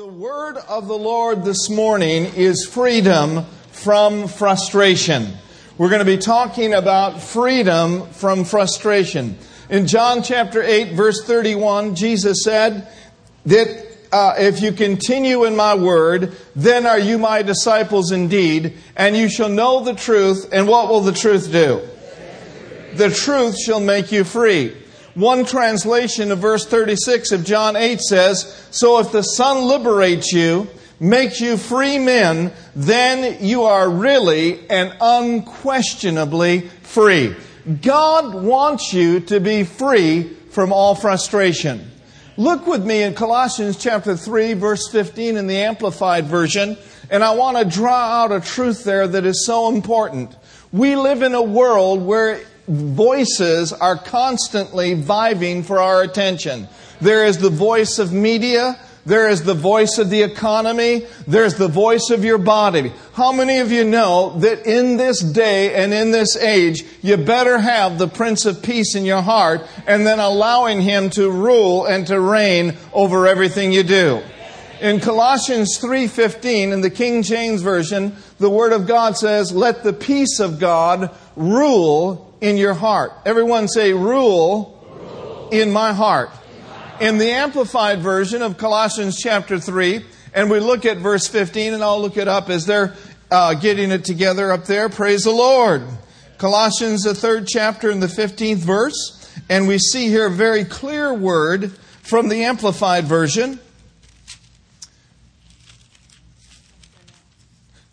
The word of the Lord this morning is freedom from frustration. We're going to be talking about freedom from frustration. In John chapter 8, verse 31, Jesus said that uh, if you continue in my word, then are you my disciples indeed, and you shall know the truth, and what will the truth do? The truth shall make you free. One translation of verse 36 of John 8 says, So if the Son liberates you, makes you free men, then you are really and unquestionably free. God wants you to be free from all frustration. Look with me in Colossians chapter 3 verse 15 in the Amplified Version, and I want to draw out a truth there that is so important. We live in a world where voices are constantly viving for our attention. There is the voice of media. There is the voice of the economy. There's the voice of your body. How many of you know that in this day and in this age, you better have the Prince of Peace in your heart and then allowing Him to rule and to reign over everything you do? In Colossians 3:15 in the King James version, the word of God says, "Let the peace of God rule in your heart. Everyone say, rule, rule. in my heart. In the Amplified Version of Colossians chapter 3, and we look at verse 15, and I'll look it up as they're uh, getting it together up there. Praise the Lord. Colossians, the third chapter, and the 15th verse, and we see here a very clear word from the Amplified Version.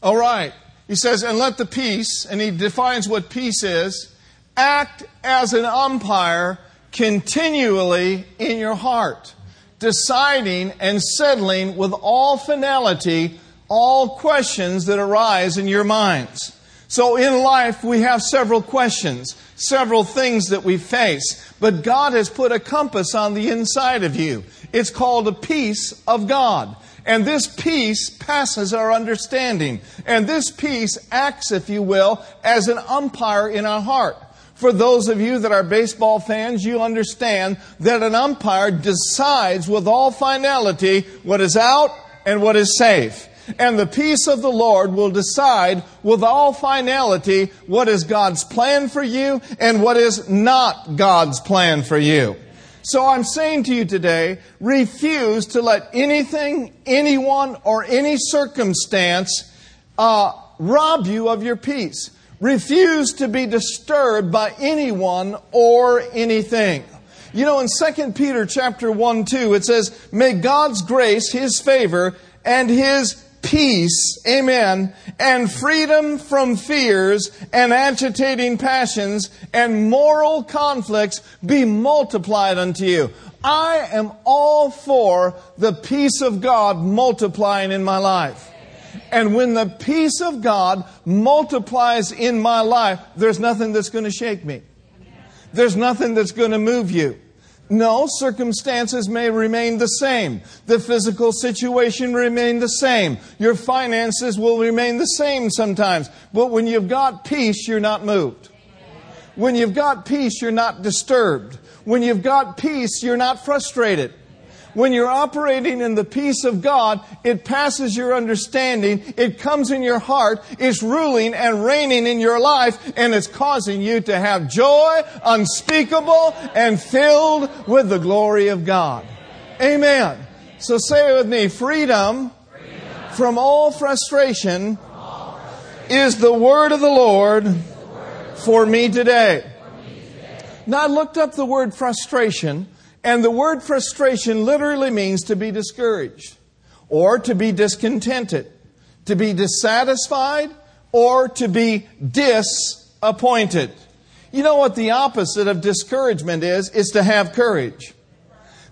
All right. He says, and let the peace, and he defines what peace is act as an umpire continually in your heart, deciding and settling with all finality all questions that arise in your minds. So in life, we have several questions, several things that we face, but God has put a compass on the inside of you. It's called a peace of God. And this peace passes our understanding. And this peace acts, if you will, as an umpire in our heart. For those of you that are baseball fans, you understand that an umpire decides with all finality what is out and what is safe. And the peace of the Lord will decide with all finality what is God's plan for you and what is not God's plan for you. So I'm saying to you today, refuse to let anything, anyone, or any circumstance uh, rob you of your peace. Refuse to be disturbed by anyone or anything. You know, in 2 Peter chapter 1, 2, it says, May God's grace, His favor, and His peace, amen, and freedom from fears and agitating passions and moral conflicts be multiplied unto you. I am all for the peace of God multiplying in my life. And when the peace of God multiplies in my life, there's nothing that's going to shake me. There's nothing that's going to move you. No, circumstances may remain the same. The physical situation remain the same. Your finances will remain the same sometimes. But when you've got peace, you're not moved. When you've got peace, you're not disturbed. When you've got peace, you're not frustrated. When you're operating in the peace of God, it passes your understanding, it comes in your heart, it's ruling and reigning in your life, and it's causing you to have joy unspeakable and filled with the glory of God. Amen. So say it with me freedom, from all frustration is the word of the Lord for me today. Now I looked up the word frustration and the word frustration literally means to be discouraged or to be discontented, to be dissatisfied or to be disappointed. You know what the opposite of discouragement is? Is to have courage.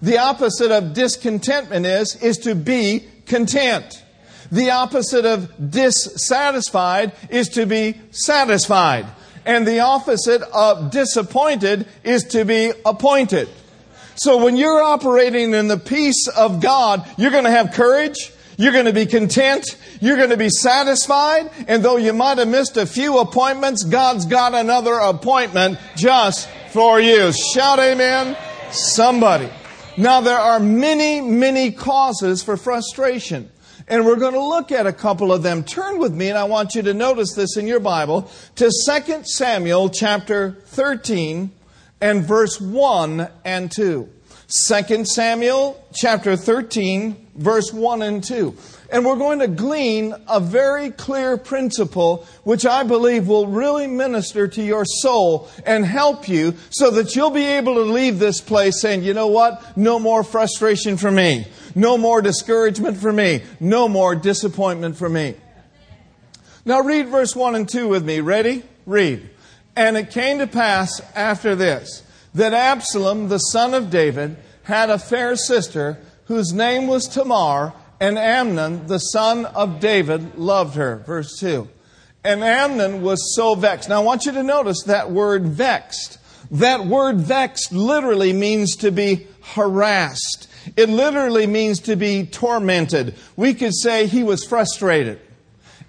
The opposite of discontentment is, is to be content. The opposite of dissatisfied is to be satisfied. And the opposite of disappointed is to be appointed. So when you're operating in the peace of God, you're going to have courage. You're going to be content. You're going to be satisfied. And though you might have missed a few appointments, God's got another appointment just for you. Shout amen. Somebody. Now, there are many, many causes for frustration. And we're going to look at a couple of them. Turn with me, and I want you to notice this in your Bible, to 2 Samuel chapter 13 and verse 1 and 2. 2 Samuel chapter 13, verse 1 and 2. And we're going to glean a very clear principle which I believe will really minister to your soul and help you so that you'll be able to leave this place saying, you know what? No more frustration for me. No more discouragement for me. No more disappointment for me. Now read verse 1 and 2 with me. Ready? Read. And it came to pass after this that Absalom, the son of David, had a fair sister whose name was Tamar, and Amnon, the son of David, loved her. Verse 2. And Amnon was so vexed. Now I want you to notice that word vexed. That word vexed literally means to be harassed. It literally means to be tormented. We could say he was frustrated.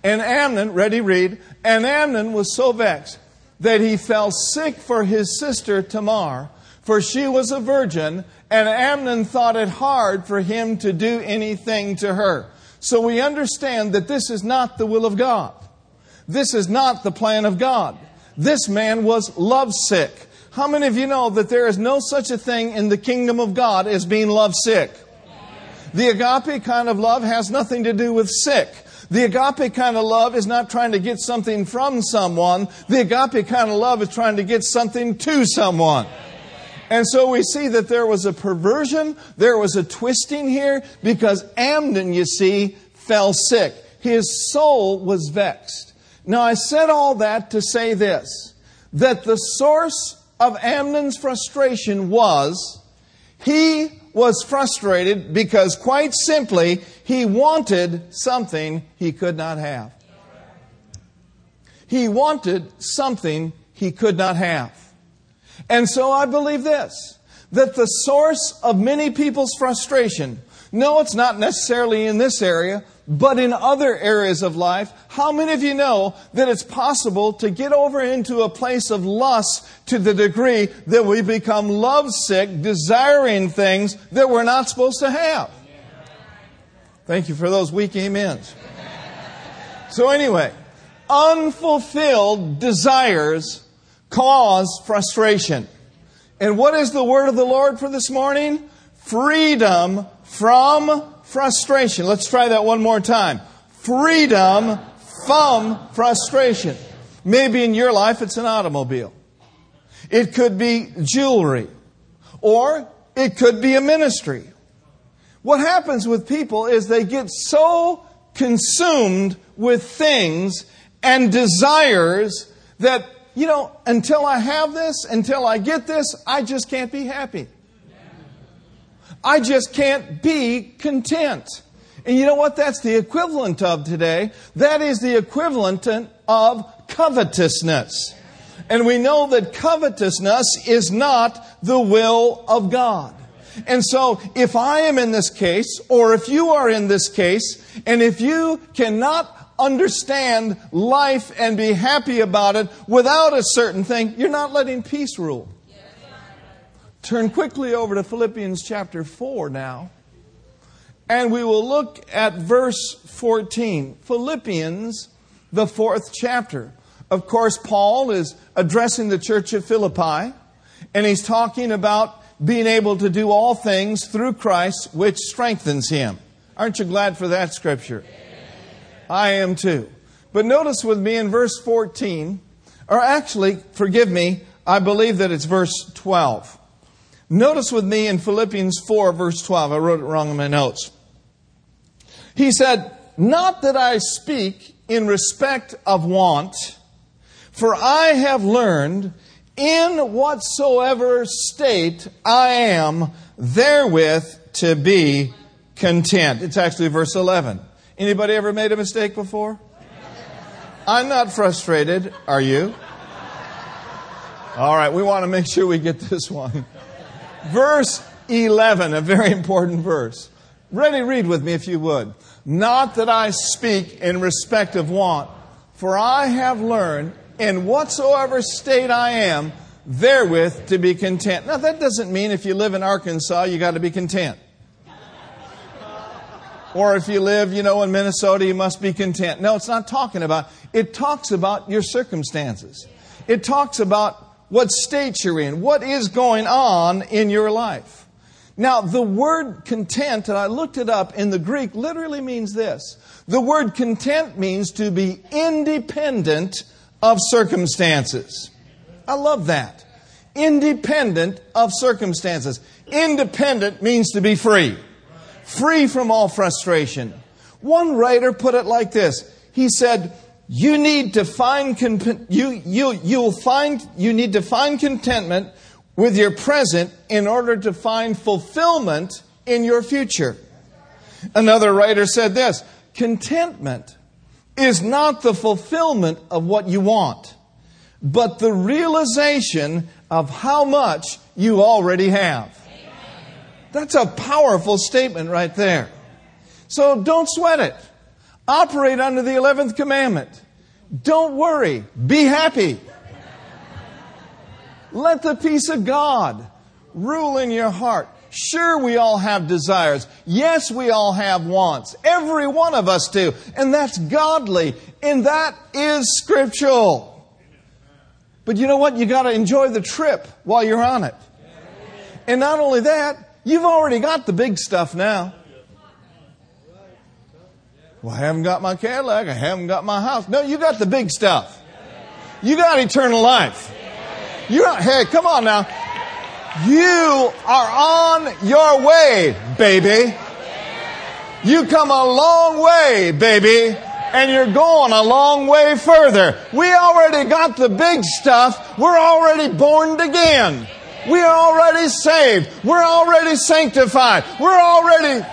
And Amnon, ready, read, and Amnon was so vexed that he fell sick for his sister Tamar, for she was a virgin, and Amnon thought it hard for him to do anything to her. So we understand that this is not the will of God. This is not the plan of God. This man was lovesick. How many of you know that there is no such a thing in the kingdom of God as being lovesick? The agape kind of love has nothing to do with sick. The agape kind of love is not trying to get something from someone. The agape kind of love is trying to get something to someone. And so we see that there was a perversion, there was a twisting here, because Amnon, you see, fell sick. His soul was vexed. Now, I said all that to say this that the source of Amnon's frustration was he was frustrated because, quite simply, he wanted something he could not have. He wanted something he could not have. And so I believe this that the source of many people's frustration, no, it's not necessarily in this area, but in other areas of life. How many of you know that it's possible to get over into a place of lust to the degree that we become lovesick, desiring things that we're not supposed to have? Thank you for those weak amens. So, anyway, unfulfilled desires cause frustration. And what is the word of the Lord for this morning? Freedom from frustration. Let's try that one more time. Freedom from frustration. Maybe in your life it's an automobile. It could be jewelry. Or it could be a ministry. What happens with people is they get so consumed with things and desires that you know, until I have this, until I get this, I just can't be happy. I just can't be content. And you know what that's the equivalent of today? That is the equivalent of covetousness. And we know that covetousness is not the will of God. And so, if I am in this case, or if you are in this case, and if you cannot understand life and be happy about it without a certain thing, you're not letting peace rule. Turn quickly over to Philippians chapter 4 now. And we will look at verse 14. Philippians, the fourth chapter. Of course, Paul is addressing the church of Philippi, and he's talking about being able to do all things through Christ, which strengthens him. Aren't you glad for that scripture? I am too. But notice with me in verse 14, or actually, forgive me, I believe that it's verse 12. Notice with me in Philippians 4, verse 12. I wrote it wrong in my notes. He said, Not that I speak in respect of want, for I have learned in whatsoever state I am, therewith to be content. It's actually verse 11. Anybody ever made a mistake before? I'm not frustrated. Are you? All right, we want to make sure we get this one. Verse 11, a very important verse. Ready, read with me if you would. Not that I speak in respect of want, for I have learned in whatsoever state I am, therewith to be content. Now, that doesn't mean if you live in Arkansas, you got to be content. Or if you live, you know, in Minnesota, you must be content. No, it's not talking about. It talks about your circumstances. It talks about what state you're in, what is going on in your life. Now, the word content, and I looked it up in the Greek, literally means this. The word content means to be independent of circumstances. I love that. Independent of circumstances. Independent means to be free. Free from all frustration. One writer put it like this. He said, you need to find you you you'll find you need to find contentment with your present in order to find fulfillment in your future. Another writer said this, contentment is not the fulfillment of what you want, but the realization of how much you already have. That's a powerful statement right there. So don't sweat it. Operate under the 11th commandment. Don't worry. Be happy. Let the peace of God rule in your heart. Sure, we all have desires. Yes, we all have wants. Every one of us do. And that's godly. And that is scriptural. But you know what? You got to enjoy the trip while you're on it. And not only that, you've already got the big stuff now. Well, I haven't got my Cadillac. I haven't got my house. No, you got the big stuff. You got eternal life. You're, hey, come on now. You are on your way, baby. You come a long way, baby, and you're going a long way further. We already got the big stuff. We're already born again. We are already saved. We're already sanctified. We're already.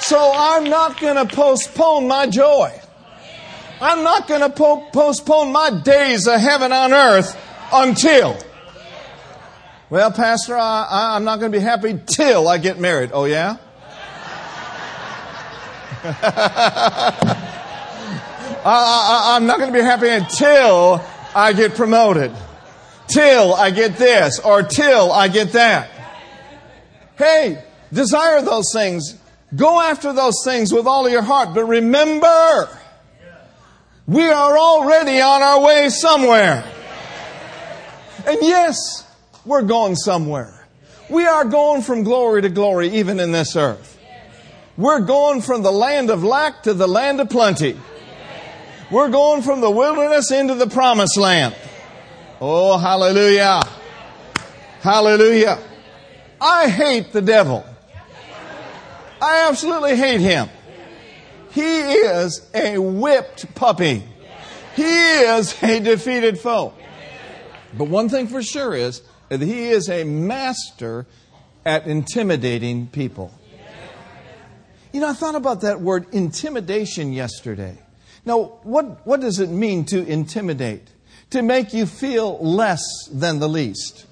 so I'm not going to postpone my joy. I'm not going to po- postpone my days of heaven on earth until. Well, Pastor, I, am not going to be happy till I get married. Oh, yeah? I, am not going to be happy until I get promoted, till I get this, or till I get that. Hey, desire those things. Go after those things with all your heart, but remember, we are already on our way somewhere. And yes, we're going somewhere. We are going from glory to glory, even in this earth. We're going from the land of lack to the land of plenty. We're going from the wilderness into the promised land. Oh, hallelujah. Hallelujah. I hate the devil. I absolutely hate him. He is a whipped puppy. He is a defeated foe. But one thing for sure is that he is a master at intimidating people. You know, I thought about that word intimidation yesterday. Now, what, what does it mean to intimidate? To make you feel less than the least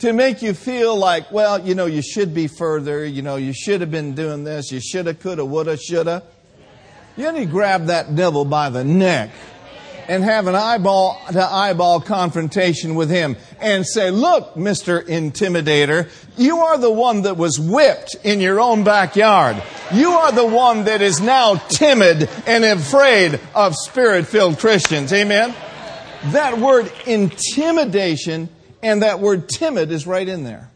to make you feel like, well, you know, you should be further, you know, you should have been doing this, you shoulda, coulda, woulda, shoulda. You need to grab that devil by the neck and have an eyeball to eyeball confrontation with him and say, look, Mr. Intimidator, you are the one that was whipped in your own backyard. You are the one that is now timid and afraid of spirit filled Christians. Amen? That word intimidation and that word timid is right in there.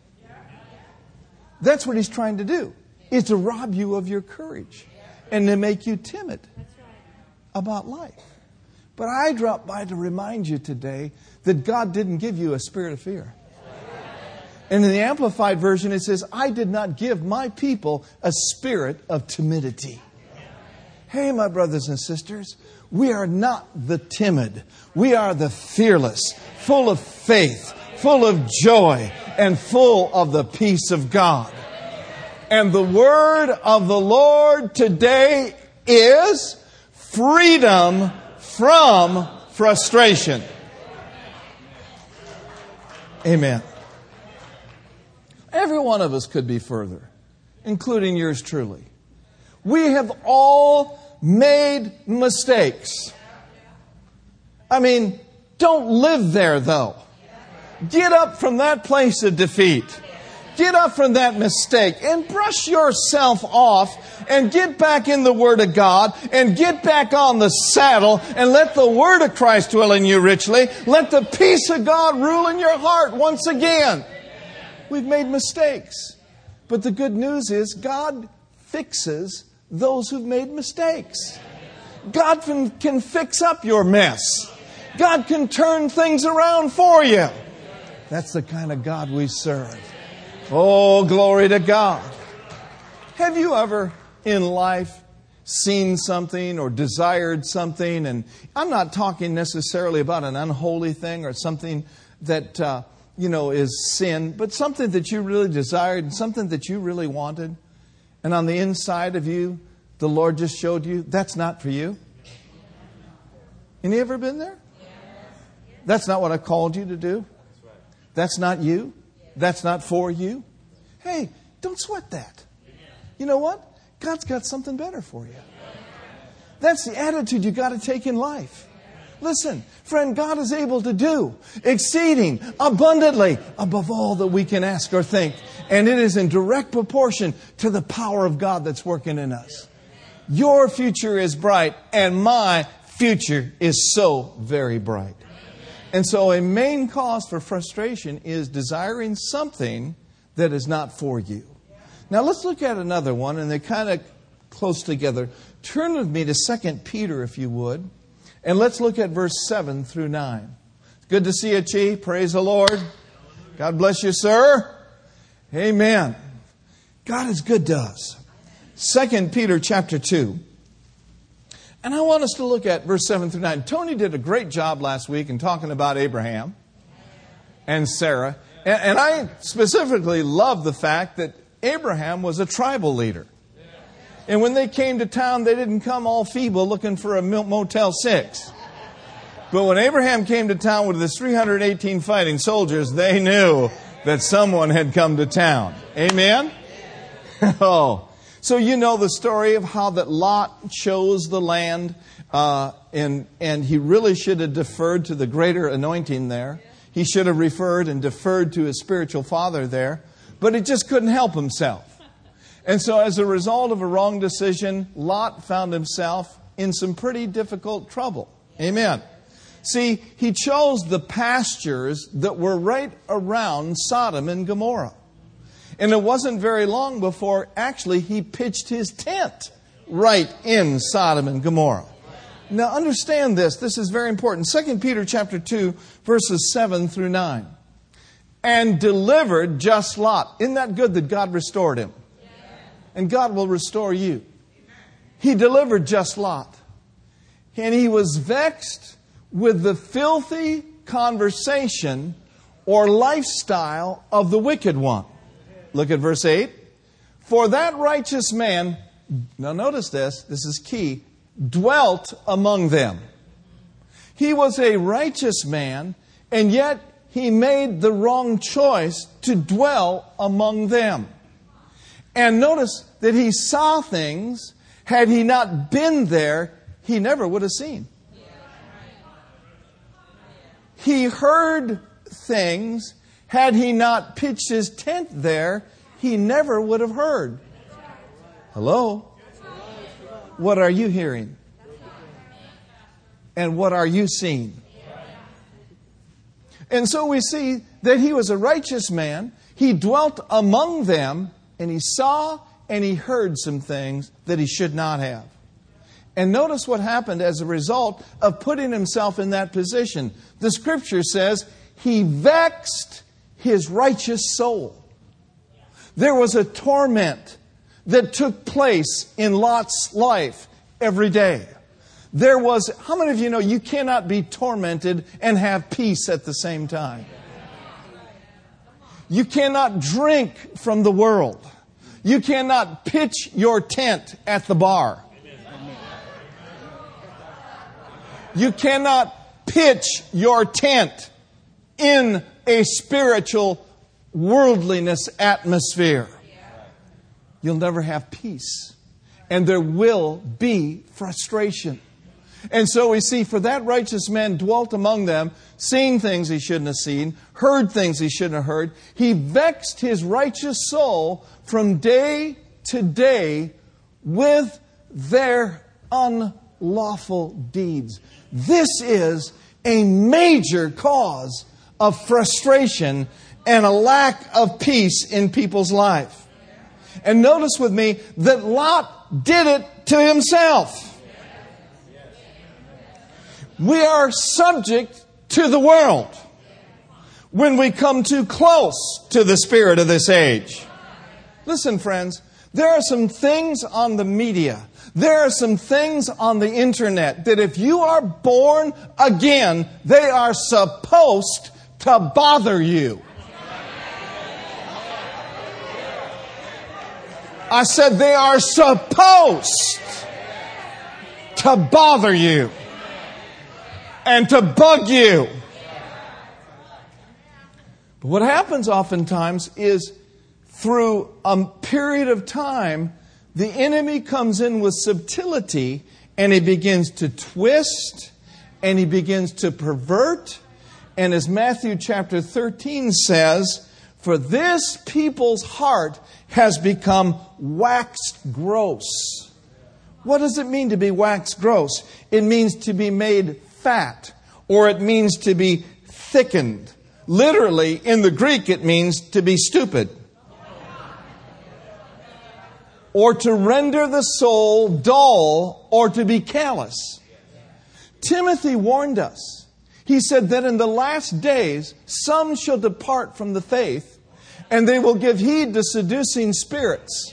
That's what he's trying to do, is to rob you of your courage and to make you timid about life. But I dropped by to remind you today that God didn't give you a spirit of fear. And in the Amplified Version, it says, I did not give my people a spirit of timidity. Hey, my brothers and sisters, we are not the timid. We are the fearless, full of faith, full of joy and full of the peace of God. And the word of the Lord today is freedom from frustration. Amen. Every one of us could be further, including yours truly. We have all made mistakes. I mean, don't live there though. Get up from that place of defeat. Get up from that mistake and brush yourself off and get back in the Word of God and get back on the saddle and let the Word of Christ dwell in you richly. Let the peace of God rule in your heart once again. We've made mistakes. But the good news is God fixes those who've made mistakes. God can, can fix up your mess. God can turn things around for you. That's the kind of God we serve. Oh, glory to God. Have you ever in life seen something or desired something? And I'm not talking necessarily about an unholy thing or something that, uh, you know, is sin, but something that you really desired and something that you really wanted. And on the inside of you, the Lord just showed you that's not for you. Any ever been there? That's not what I called you to do. That's not you. That's not for you. Hey, don't sweat that. You know what? God's got something better for you. That's the attitude you got to take in life. Listen, friend, God is able to do exceeding abundantly above all that we can ask or think. And it is in direct proportion to the power of God that's working in us. Your future is bright, and my future is so very bright. And so, a main cause for frustration is desiring something that is not for you. Now, let's look at another one, and they're kind of close together. Turn with me to 2 Peter, if you would, and let's look at verse 7 through 9. Good to see you, Chi. Praise the Lord. God bless you, sir. Amen. God is good to us. 2 Peter chapter 2. And I want us to look at verse 7 through 9. Tony did a great job last week in talking about Abraham and Sarah. And, and I specifically love the fact that Abraham was a tribal leader. And when they came to town, they didn't come all feeble looking for a Motel 6. But when Abraham came to town with his 318 fighting soldiers, they knew that someone had come to town. Amen? oh. So you know the story of how that Lot chose the land, uh, and and he really should have deferred to the greater anointing there. He should have referred and deferred to his spiritual father there, but he just couldn't help himself. And so, as a result of a wrong decision, Lot found himself in some pretty difficult trouble. Amen. See, he chose the pastures that were right around Sodom and Gomorrah. And it wasn't very long before actually he pitched his tent right in Sodom and Gomorrah. Now understand this, this is very important. 2 Peter chapter 2 verses 7 through 9. And delivered just Lot. Isn't that good that God restored him? And God will restore you. He delivered just Lot. And he was vexed with the filthy conversation or lifestyle of the wicked one. Look at verse 8. For that righteous man, now notice this, this is key, dwelt among them. He was a righteous man, and yet he made the wrong choice to dwell among them. And notice that he saw things, had he not been there, he never would have seen. He heard things had he not pitched his tent there, he never would have heard. Hello? What are you hearing? And what are you seeing? And so we see that he was a righteous man. He dwelt among them, and he saw and he heard some things that he should not have. And notice what happened as a result of putting himself in that position. The scripture says he vexed his righteous soul. There was a torment that took place in Lot's life every day. There was, how many of you know you cannot be tormented and have peace at the same time? You cannot drink from the world. You cannot pitch your tent at the bar. You cannot pitch your tent in a spiritual worldliness atmosphere. You'll never have peace. And there will be frustration. And so we see, for that righteous man dwelt among them, seen things he shouldn't have seen, heard things he shouldn't have heard. He vexed his righteous soul from day to day with their unlawful deeds. This is a major cause of frustration and a lack of peace in people's life. And notice with me that Lot did it to himself. We are subject to the world when we come too close to the spirit of this age. Listen, friends, there are some things on the media, there are some things on the internet that if you are born again, they are supposed to bother you. I said they are supposed to bother you and to bug you. But what happens oftentimes is through a period of time, the enemy comes in with subtlety and he begins to twist and he begins to pervert. And as Matthew chapter 13 says, for this people's heart has become waxed gross. What does it mean to be waxed gross? It means to be made fat, or it means to be thickened. Literally, in the Greek, it means to be stupid. Or to render the soul dull, or to be callous. Timothy warned us. He said that in the last days, some shall depart from the faith, and they will give heed to seducing spirits.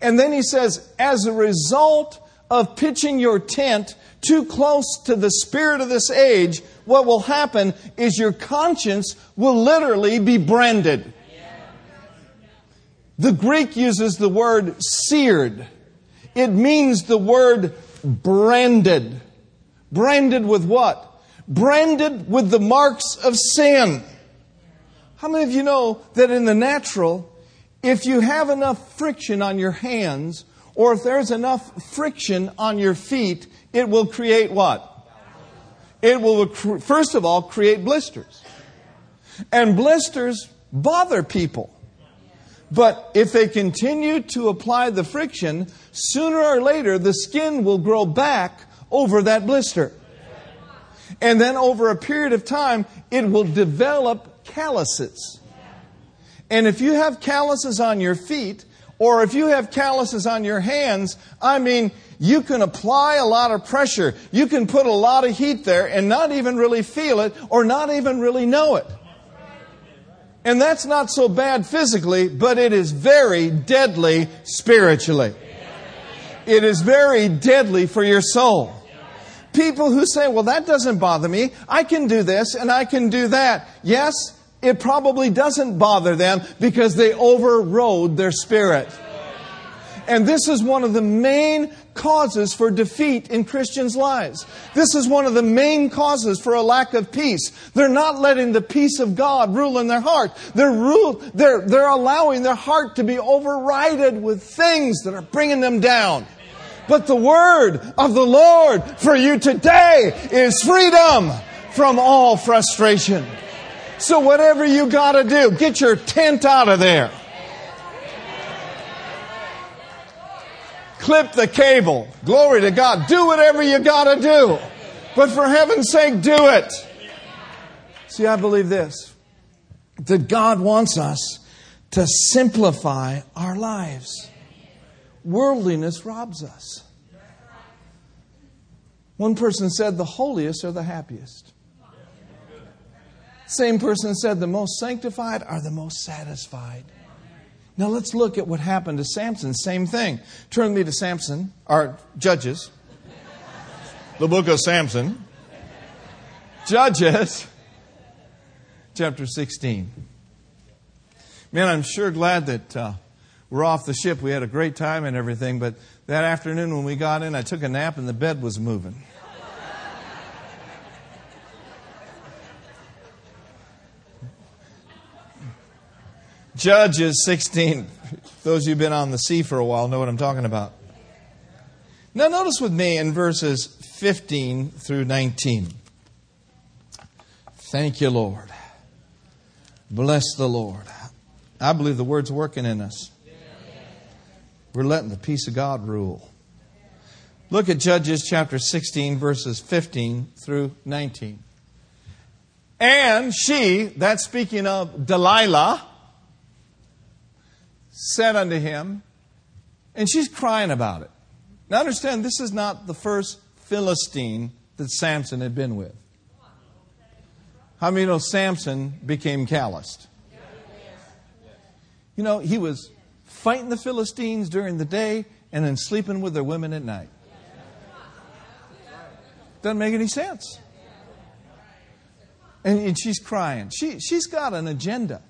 And then he says, as a result of pitching your tent too close to the spirit of this age, what will happen is your conscience will literally be branded. The Greek uses the word seared. It means the word branded. Branded with what? Branded with the marks of sin. How many of you know that in the natural, if you have enough friction on your hands, or if there's enough friction on your feet, it will create what? It will, first of all, create blisters. And blisters bother people. But if they continue to apply the friction, sooner or later the skin will grow back over that blister. And then over a period of time, it will develop calluses. And if you have calluses on your feet, or if you have calluses on your hands, I mean, you can apply a lot of pressure. You can put a lot of heat there and not even really feel it or not even really know it. And that's not so bad physically, but it is very deadly spiritually. It is very deadly for your soul. People who say, well, that doesn't bother me. I can do this and I can do that. Yes, it probably doesn't bother them because they overrode their spirit. And this is one of the main causes for defeat in Christians' lives. This is one of the main causes for a lack of peace. They're not letting the peace of God rule in their heart. They're, rule, they're, they're allowing their heart to be overridden with things that are bringing them down. But the word of the Lord for you today is freedom from all frustration. So whatever you gotta do, get your tent out of there. Clip the cable. Glory to God. Do whatever you gotta do. But for heaven's sake, do it. See, I believe this that God wants us to simplify our lives. Worldliness robs us. One person said, The holiest are the happiest. Same person said, The most sanctified are the most satisfied. Now let's look at what happened to Samson. Same thing. Turn me to Samson, or Judges. The book of Samson. Judges, chapter 16. Man, I'm sure glad that uh, we're off the ship. We had a great time and everything, but that afternoon when we got in, I took a nap and the bed was moving. Judges 16. Those of you who've been on the sea for a while know what I'm talking about. Now, notice with me in verses 15 through 19. Thank you, Lord. Bless the Lord. I believe the word's working in us. We're letting the peace of God rule. Look at Judges chapter 16, verses 15 through 19. And she, that's speaking of Delilah, said unto him, and she's crying about it. Now understand, this is not the first Philistine that Samson had been with. How many know Samson became calloused? You know, he was fighting the Philistines during the day and then sleeping with their women at night. Doesn't make any sense. And, and she's crying. She, she's got an agenda.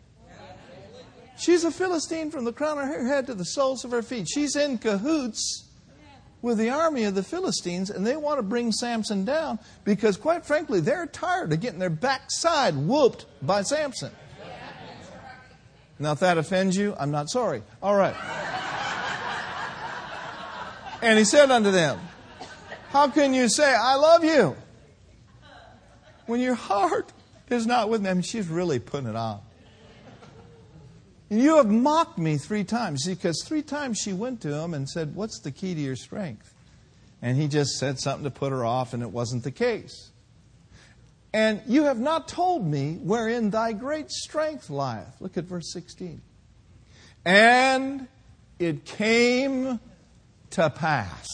She's a Philistine from the crown of her head to the soles of her feet. She's in cahoots with the army of the Philistines, and they want to bring Samson down because, quite frankly, they're tired of getting their backside whooped by Samson. Now, if that offends you, I'm not sorry. All right. And he said unto them, How can you say, I love you, when your heart is not with me? I mean, she's really putting it on. And you have mocked me three times. Because three times she went to him and said, What's the key to your strength? And he just said something to put her off, and it wasn't the case. And you have not told me wherein thy great strength lieth. Look at verse 16. And it came to pass.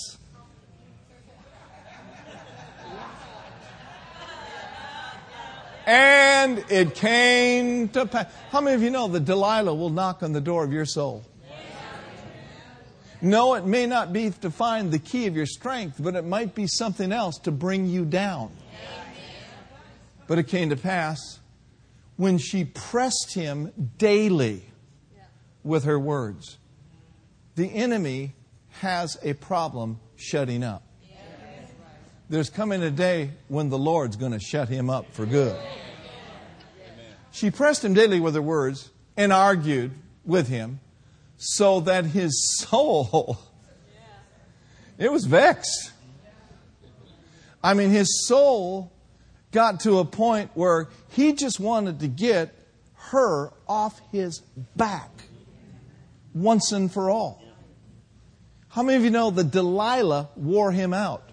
And it came to pass. How many of you know that Delilah will knock on the door of your soul? No, it may not be to find the key of your strength, but it might be something else to bring you down. But it came to pass when she pressed him daily with her words. The enemy has a problem shutting up. There's coming a day when the Lord's going to shut him up for good. She pressed him daily with her words and argued with him so that his soul it was vexed. I mean his soul got to a point where he just wanted to get her off his back once and for all. How many of you know that Delilah wore him out?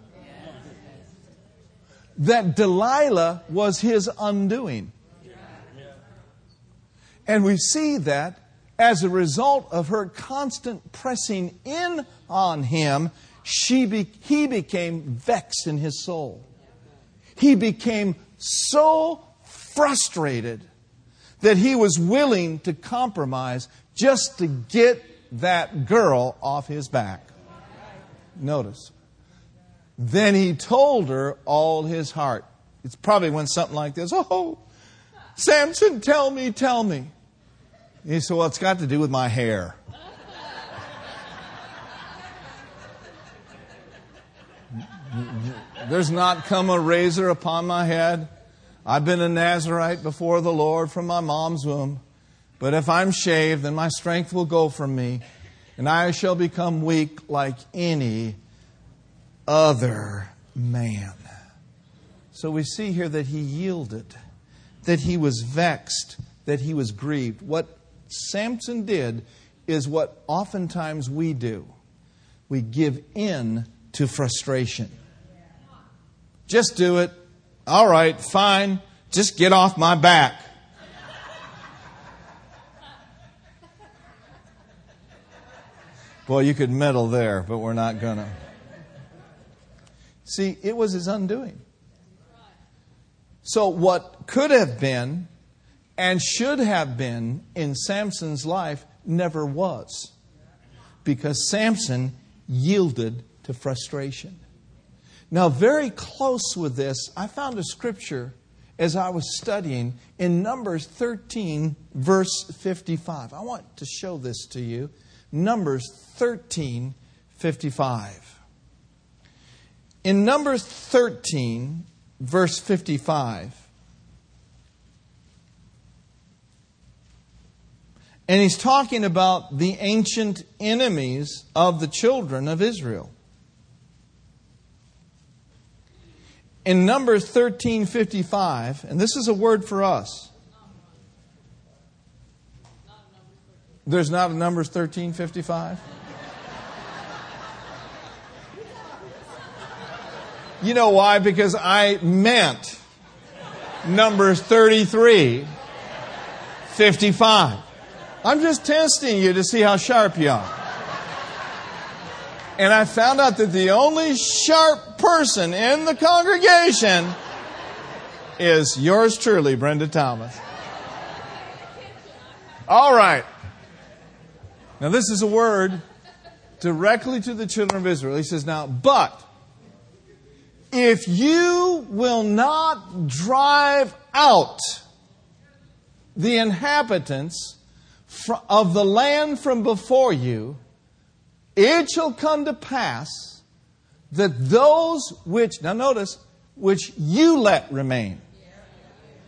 That Delilah was his undoing. And we see that as a result of her constant pressing in on him, she be, he became vexed in his soul. He became so frustrated that he was willing to compromise just to get that girl off his back. Notice. Then he told her all his heart. It's probably went something like this Oh, Samson, tell me, tell me. He said, Well, it's got to do with my hair. There's not come a razor upon my head. I've been a Nazarite before the Lord from my mom's womb. But if I'm shaved, then my strength will go from me, and I shall become weak like any other man. So we see here that he yielded, that he was vexed, that he was grieved. What Samson did is what oftentimes we do we give in to frustration. Just do it. All right, fine. Just get off my back. Boy, you could meddle there, but we're not going to. See, it was his undoing. So, what could have been and should have been in Samson's life never was. Because Samson yielded to frustration. Now, very close with this, I found a scripture as I was studying in Numbers 13, verse 55. I want to show this to you. Numbers 13, 55. In Numbers 13, verse 55, And he's talking about the ancient enemies of the children of Israel. In Numbers 1355, and this is a word for us. There's not a Numbers 1355? You know why? Because I meant Numbers 33, 55. I'm just testing you to see how sharp you are. And I found out that the only sharp person in the congregation is yours truly, Brenda Thomas. All right. Now, this is a word directly to the children of Israel. He says, Now, but if you will not drive out the inhabitants of the land from before you, it shall come to pass that those which, now notice, which you let remain.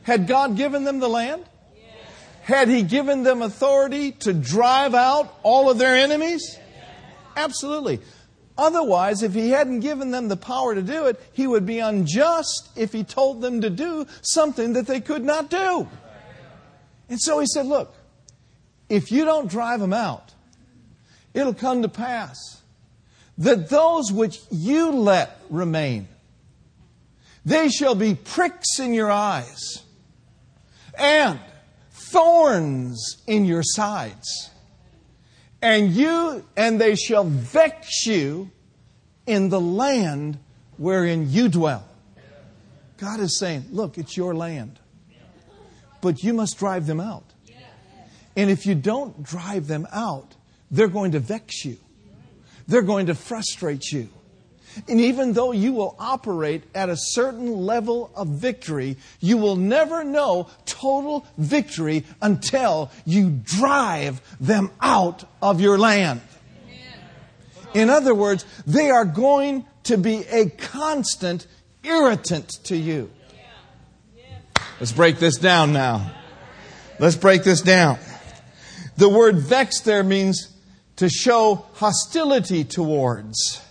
Had God given them the land? Had He given them authority to drive out all of their enemies? Absolutely. Otherwise, if He hadn't given them the power to do it, He would be unjust if He told them to do something that they could not do. And so He said, Look, if you don't drive them out, it'll come to pass that those which you let remain, they shall be pricks in your eyes and thorns in your sides. And you and they shall vex you in the land wherein you dwell. God is saying, look, it's your land. But you must drive them out. And if you don't drive them out, they're going to vex you. They're going to frustrate you. And even though you will operate at a certain level of victory, you will never know total victory until you drive them out of your land. In other words, they are going to be a constant irritant to you. Let's break this down now. Let's break this down. The word vex there means to show hostility towards.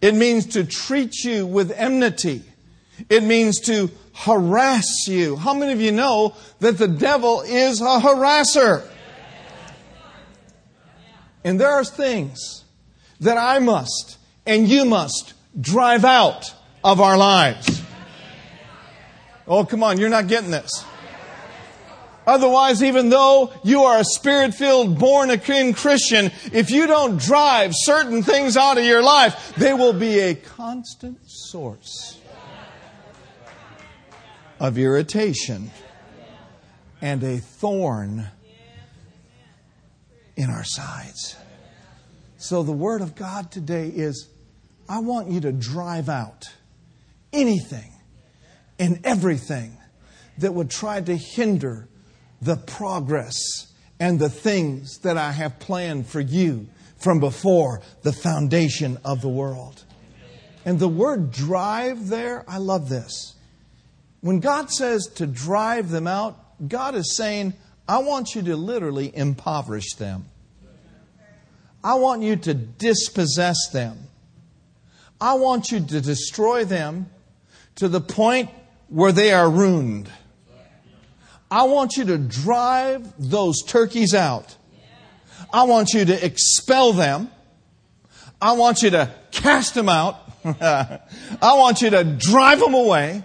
It means to treat you with enmity. It means to harass you. How many of you know that the devil is a harasser? And there are things that I must and you must drive out of our lives. Oh, come on, you're not getting this. Otherwise, even though you are a spirit filled, born again Christian, if you don't drive certain things out of your life, they will be a constant source of irritation and a thorn in our sides. So, the Word of God today is I want you to drive out anything and everything that would try to hinder the progress and the things that I have planned for you from before the foundation of the world. And the word drive there, I love this. When God says to drive them out, God is saying, I want you to literally impoverish them. I want you to dispossess them. I want you to destroy them to the point where they are ruined. I want you to drive those turkeys out. I want you to expel them. I want you to cast them out. I want you to drive them away.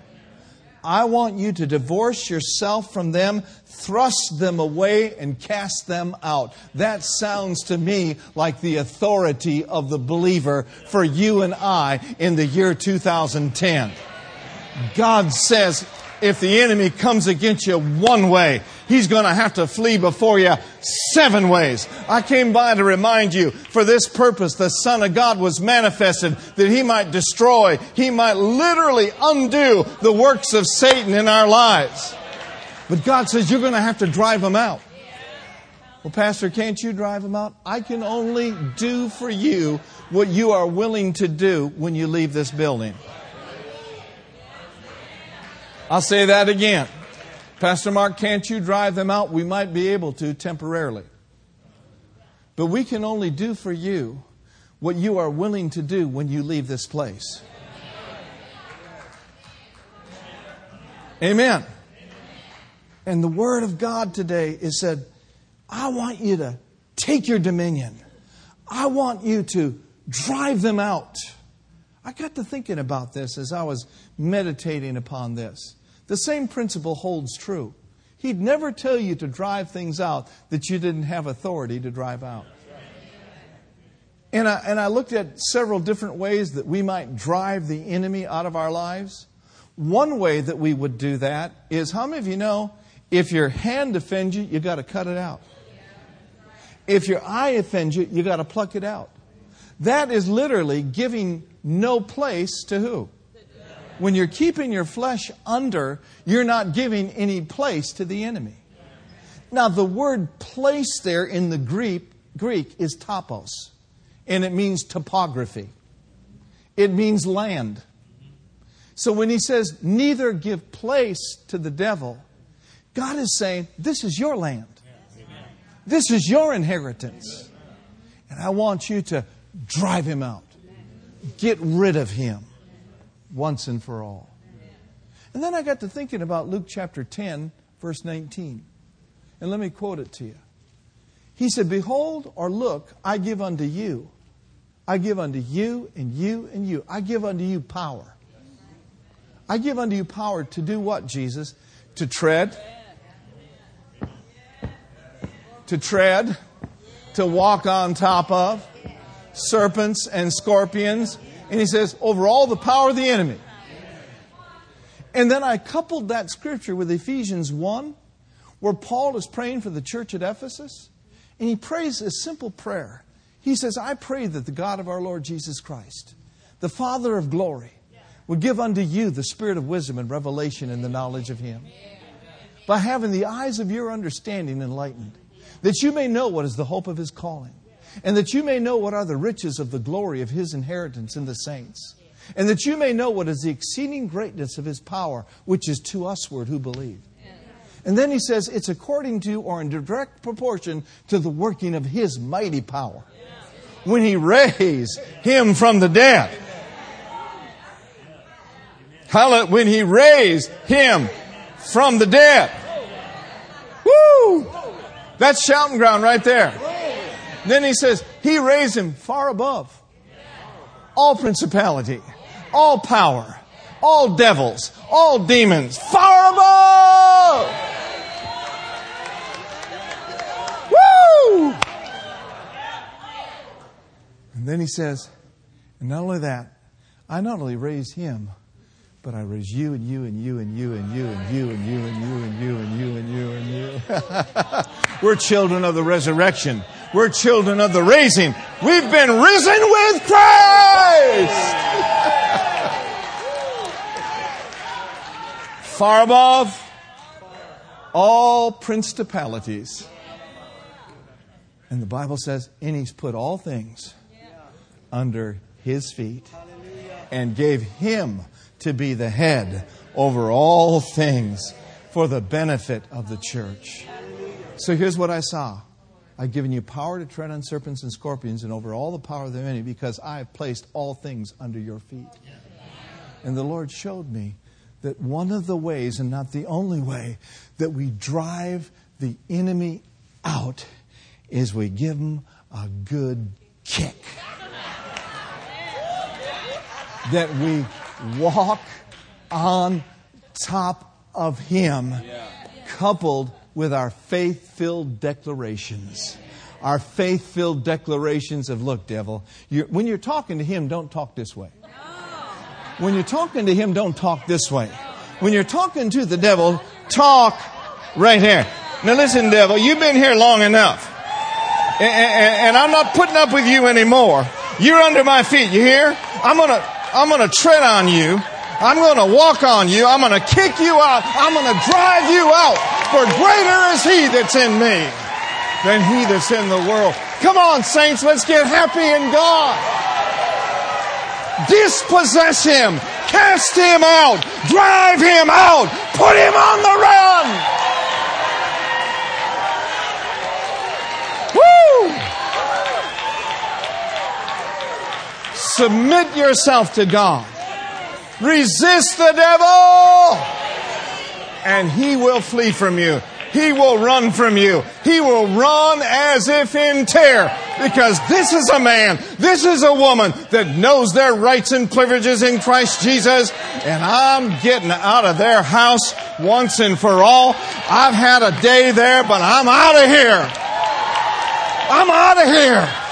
I want you to divorce yourself from them, thrust them away, and cast them out. That sounds to me like the authority of the believer for you and I in the year 2010. God says, if the enemy comes against you one way, he's going to have to flee before you seven ways. I came by to remind you, for this purpose, the Son of God was manifested that he might destroy, he might literally undo the works of Satan in our lives. But God says you're going to have to drive them out. Well, Pastor, can't you drive them out? I can only do for you what you are willing to do when you leave this building. I'll say that again. Pastor Mark, can't you drive them out? We might be able to temporarily. But we can only do for you what you are willing to do when you leave this place. Amen. And the Word of God today is said, I want you to take your dominion. I want you to drive them out. I got to thinking about this as I was meditating upon this. The same principle holds true. He'd never tell you to drive things out that you didn't have authority to drive out. And I, and I looked at several different ways that we might drive the enemy out of our lives. One way that we would do that is how many of you know if your hand offends you, you've got to cut it out? If your eye offends you, you've got to pluck it out. That is literally giving no place to who? When you're keeping your flesh under, you're not giving any place to the enemy. Now, the word place there in the Greek, Greek is topos, and it means topography. It means land. So when he says, neither give place to the devil, God is saying, this is your land. This is your inheritance. And I want you to drive him out. Get rid of him once and for all. And then I got to thinking about Luke chapter 10, verse 19. And let me quote it to you. He said, Behold or look, I give unto you. I give unto you and you and you. I give unto you power. I give unto you power to do what, Jesus? To tread. To tread. To walk on top of serpents and scorpions. And he says, over all the power of the enemy. And then I coupled that scripture with Ephesians 1, where Paul is praying for the church at Ephesus. And he prays a simple prayer. He says, I pray that the God of our Lord Jesus Christ, the Father of glory, will give unto you the spirit of wisdom and revelation in the knowledge of him. By having the eyes of your understanding enlightened, that you may know what is the hope of his calling and that you may know what are the riches of the glory of his inheritance in the saints, and that you may know what is the exceeding greatness of his power, which is to usward who believe. And then he says it's according to or in direct proportion to the working of his mighty power. When he raised him from the dead. Hallelujah. When he raised him from the dead. Woo! That's shouting ground right there. Then he says, He raised him far above all principality, all power, all devils, all demons, far above. Woo! And then he says, and not only that, I not only raised him, but I raise you and you and you and you and you and you and you and you and you and you and you and you. We're children of the resurrection. We're children of the raising. We've been risen with Christ. Far above all principalities. And the Bible says, and he's put all things under his feet and gave him to be the head over all things for the benefit of the church. So here's what I saw. I've given you power to tread on serpents and scorpions and over all the power of the enemy because I have placed all things under your feet. And the Lord showed me that one of the ways, and not the only way, that we drive the enemy out is we give him a good kick that we walk on top of Him, coupled with our faith filled declarations. Our faith filled declarations of, look, devil, you're, when you're talking to Him, don't talk this way. When you're talking to Him, don't talk this way. When you're talking to the devil, talk right here. Now listen, devil, you've been here long enough. And, and, and I'm not putting up with you anymore. You're under my feet. You hear? I'm gonna, I'm going to tread on you. I'm going to walk on you. I'm going to kick you out. I'm going to drive you out. For greater is He that's in me than He that's in the world. Come on, saints, let's get happy in God. Dispossess Him. Cast Him out. Drive Him out. Put Him on the run. Woo! Submit yourself to God. Resist the devil and he will flee from you. He will run from you. He will run as if in terror because this is a man, this is a woman that knows their rights and privileges in Christ Jesus and I'm getting out of their house once and for all. I've had a day there, but I'm out of here. I'm out of here.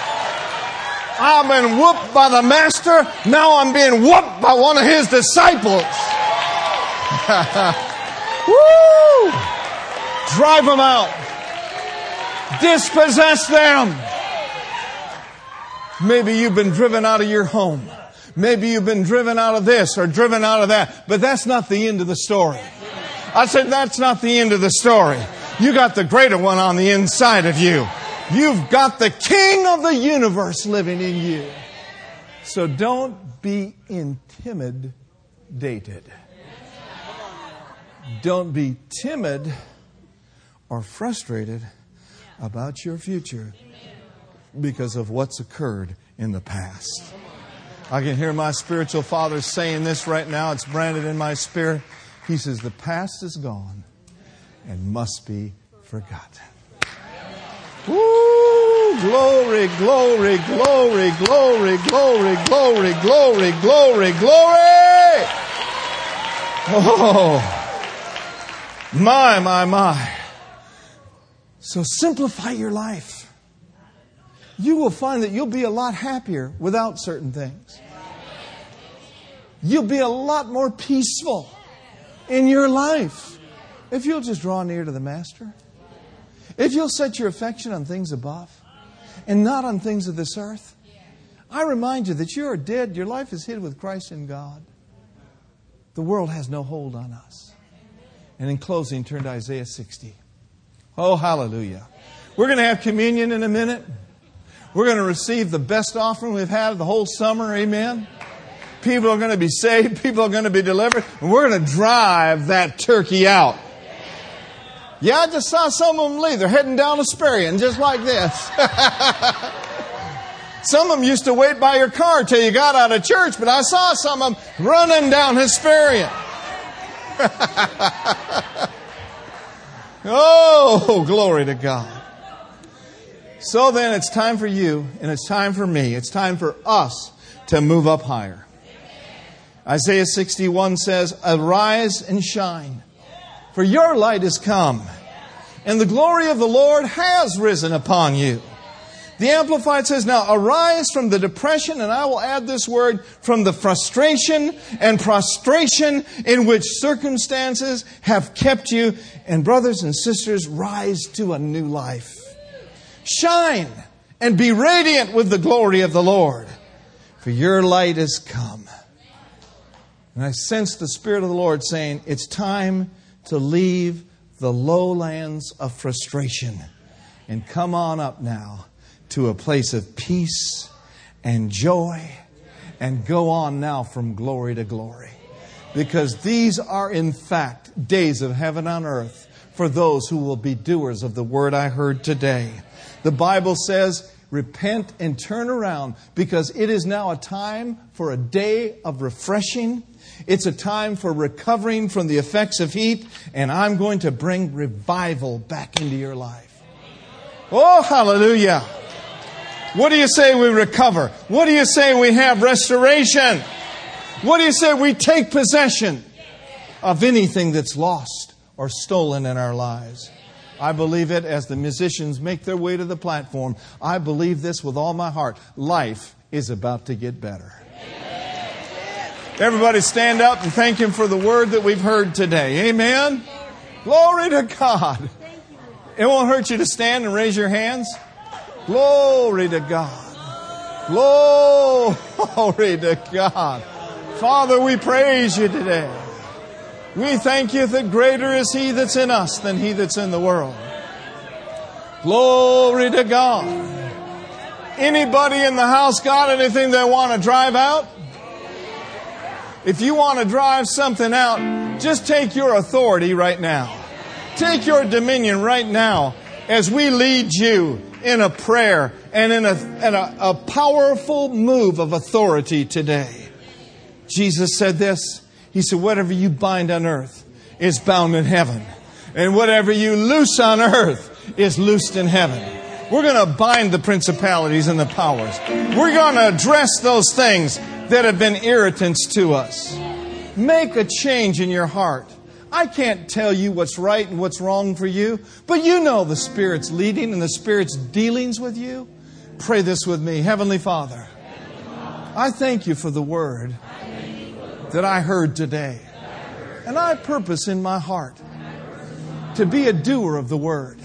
I've been whooped by the master. Now I'm being whooped by one of his disciples. Woo! Drive them out. Dispossess them. Maybe you've been driven out of your home. Maybe you've been driven out of this or driven out of that. But that's not the end of the story. I said, that's not the end of the story. You got the greater one on the inside of you. You've got the king of the universe living in you. So don't be intimidated. Don't be timid or frustrated about your future because of what's occurred in the past. I can hear my spiritual father saying this right now. It's branded in my spirit. He says, The past is gone and must be forgotten. Woo! Glory, glory, glory, glory, glory, glory, glory, glory, glory. Oh. My, my, my. So simplify your life. You will find that you'll be a lot happier without certain things. You'll be a lot more peaceful in your life if you'll just draw near to the Master. If you'll set your affection on things above and not on things of this earth. I remind you that you are dead. Your life is hid with Christ in God. The world has no hold on us. And in closing, turn to Isaiah 60. Oh, hallelujah. We're going to have communion in a minute. We're going to receive the best offering we've had the whole summer. Amen. People are going to be saved. People are going to be delivered. And we're going to drive that turkey out. Yeah, I just saw some of them leave. They're heading down Hesperian just like this. some of them used to wait by your car till you got out of church, but I saw some of them running down Hesperian. oh, glory to God. So then, it's time for you, and it's time for me. It's time for us to move up higher. Isaiah 61 says, Arise and shine, for your light is come, and the glory of the Lord has risen upon you. The Amplified says, Now arise from the depression, and I will add this word, from the frustration and prostration in which circumstances have kept you. And brothers and sisters, rise to a new life. Shine and be radiant with the glory of the Lord, for your light is come. And I sense the Spirit of the Lord saying, It's time to leave the lowlands of frustration and come on up now to a place of peace and joy and go on now from glory to glory. Because these are, in fact, days of heaven on earth for those who will be doers of the word I heard today. The Bible says, repent and turn around because it is now a time for a day of refreshing. It's a time for recovering from the effects of heat, and I'm going to bring revival back into your life. Oh, hallelujah. What do you say we recover? What do you say we have restoration? What do you say we take possession of anything that's lost or stolen in our lives? I believe it as the musicians make their way to the platform. I believe this with all my heart. Life is about to get better. Everybody stand up and thank Him for the word that we've heard today. Amen. Glory to God. It won't hurt you to stand and raise your hands. Glory to God. Glory to God. Father, we praise you today. We thank you that greater is He that's in us than He that's in the world. Glory to God. Anybody in the house got anything they want to drive out? If you want to drive something out, just take your authority right now. Take your dominion right now as we lead you in a prayer and in a, in a, a powerful move of authority today. Jesus said this. He said, Whatever you bind on earth is bound in heaven, and whatever you loose on earth is loosed in heaven. We're going to bind the principalities and the powers. We're going to address those things that have been irritants to us. Make a change in your heart. I can't tell you what's right and what's wrong for you, but you know the Spirit's leading and the Spirit's dealings with you. Pray this with me. Heavenly Father, I thank you for the word that I heard today. And I purpose in my heart to be a doer of the word.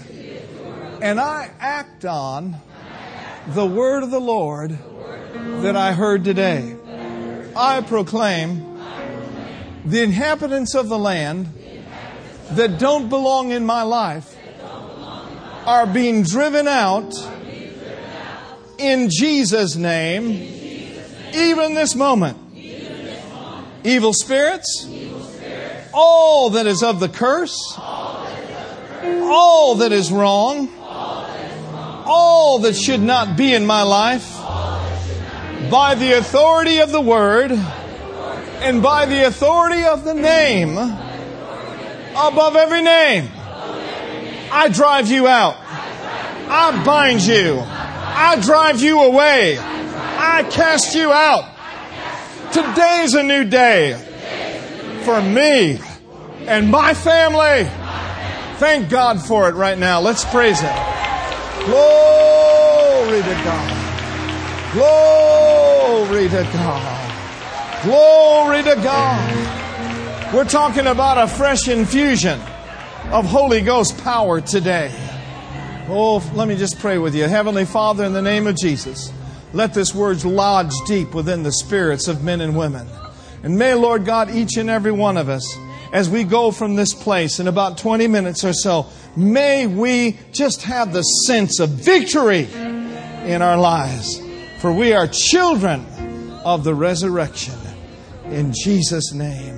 And I act on the word of the Lord that I heard today. I proclaim the inhabitants of the land that don't belong in my life are being driven out in Jesus' name, even this moment. Evil spirits, all that is of the curse, all that is wrong, all that should not be in my life, by the authority of the Word and by the authority of the name above every name. I drive you out. I bind you. I drive you away. I cast you out. Today's a new day for me and my family. Thank God for it right now. Let's praise Him. Glory to God. Glory to God. Glory to God. We're talking about a fresh infusion of Holy Ghost power today. Oh, let me just pray with you. Heavenly Father, in the name of Jesus, let this word lodge deep within the spirits of men and women. And may, Lord God, each and every one of us, as we go from this place in about 20 minutes or so, may we just have the sense of victory in our lives. For we are children of the resurrection. In Jesus' name.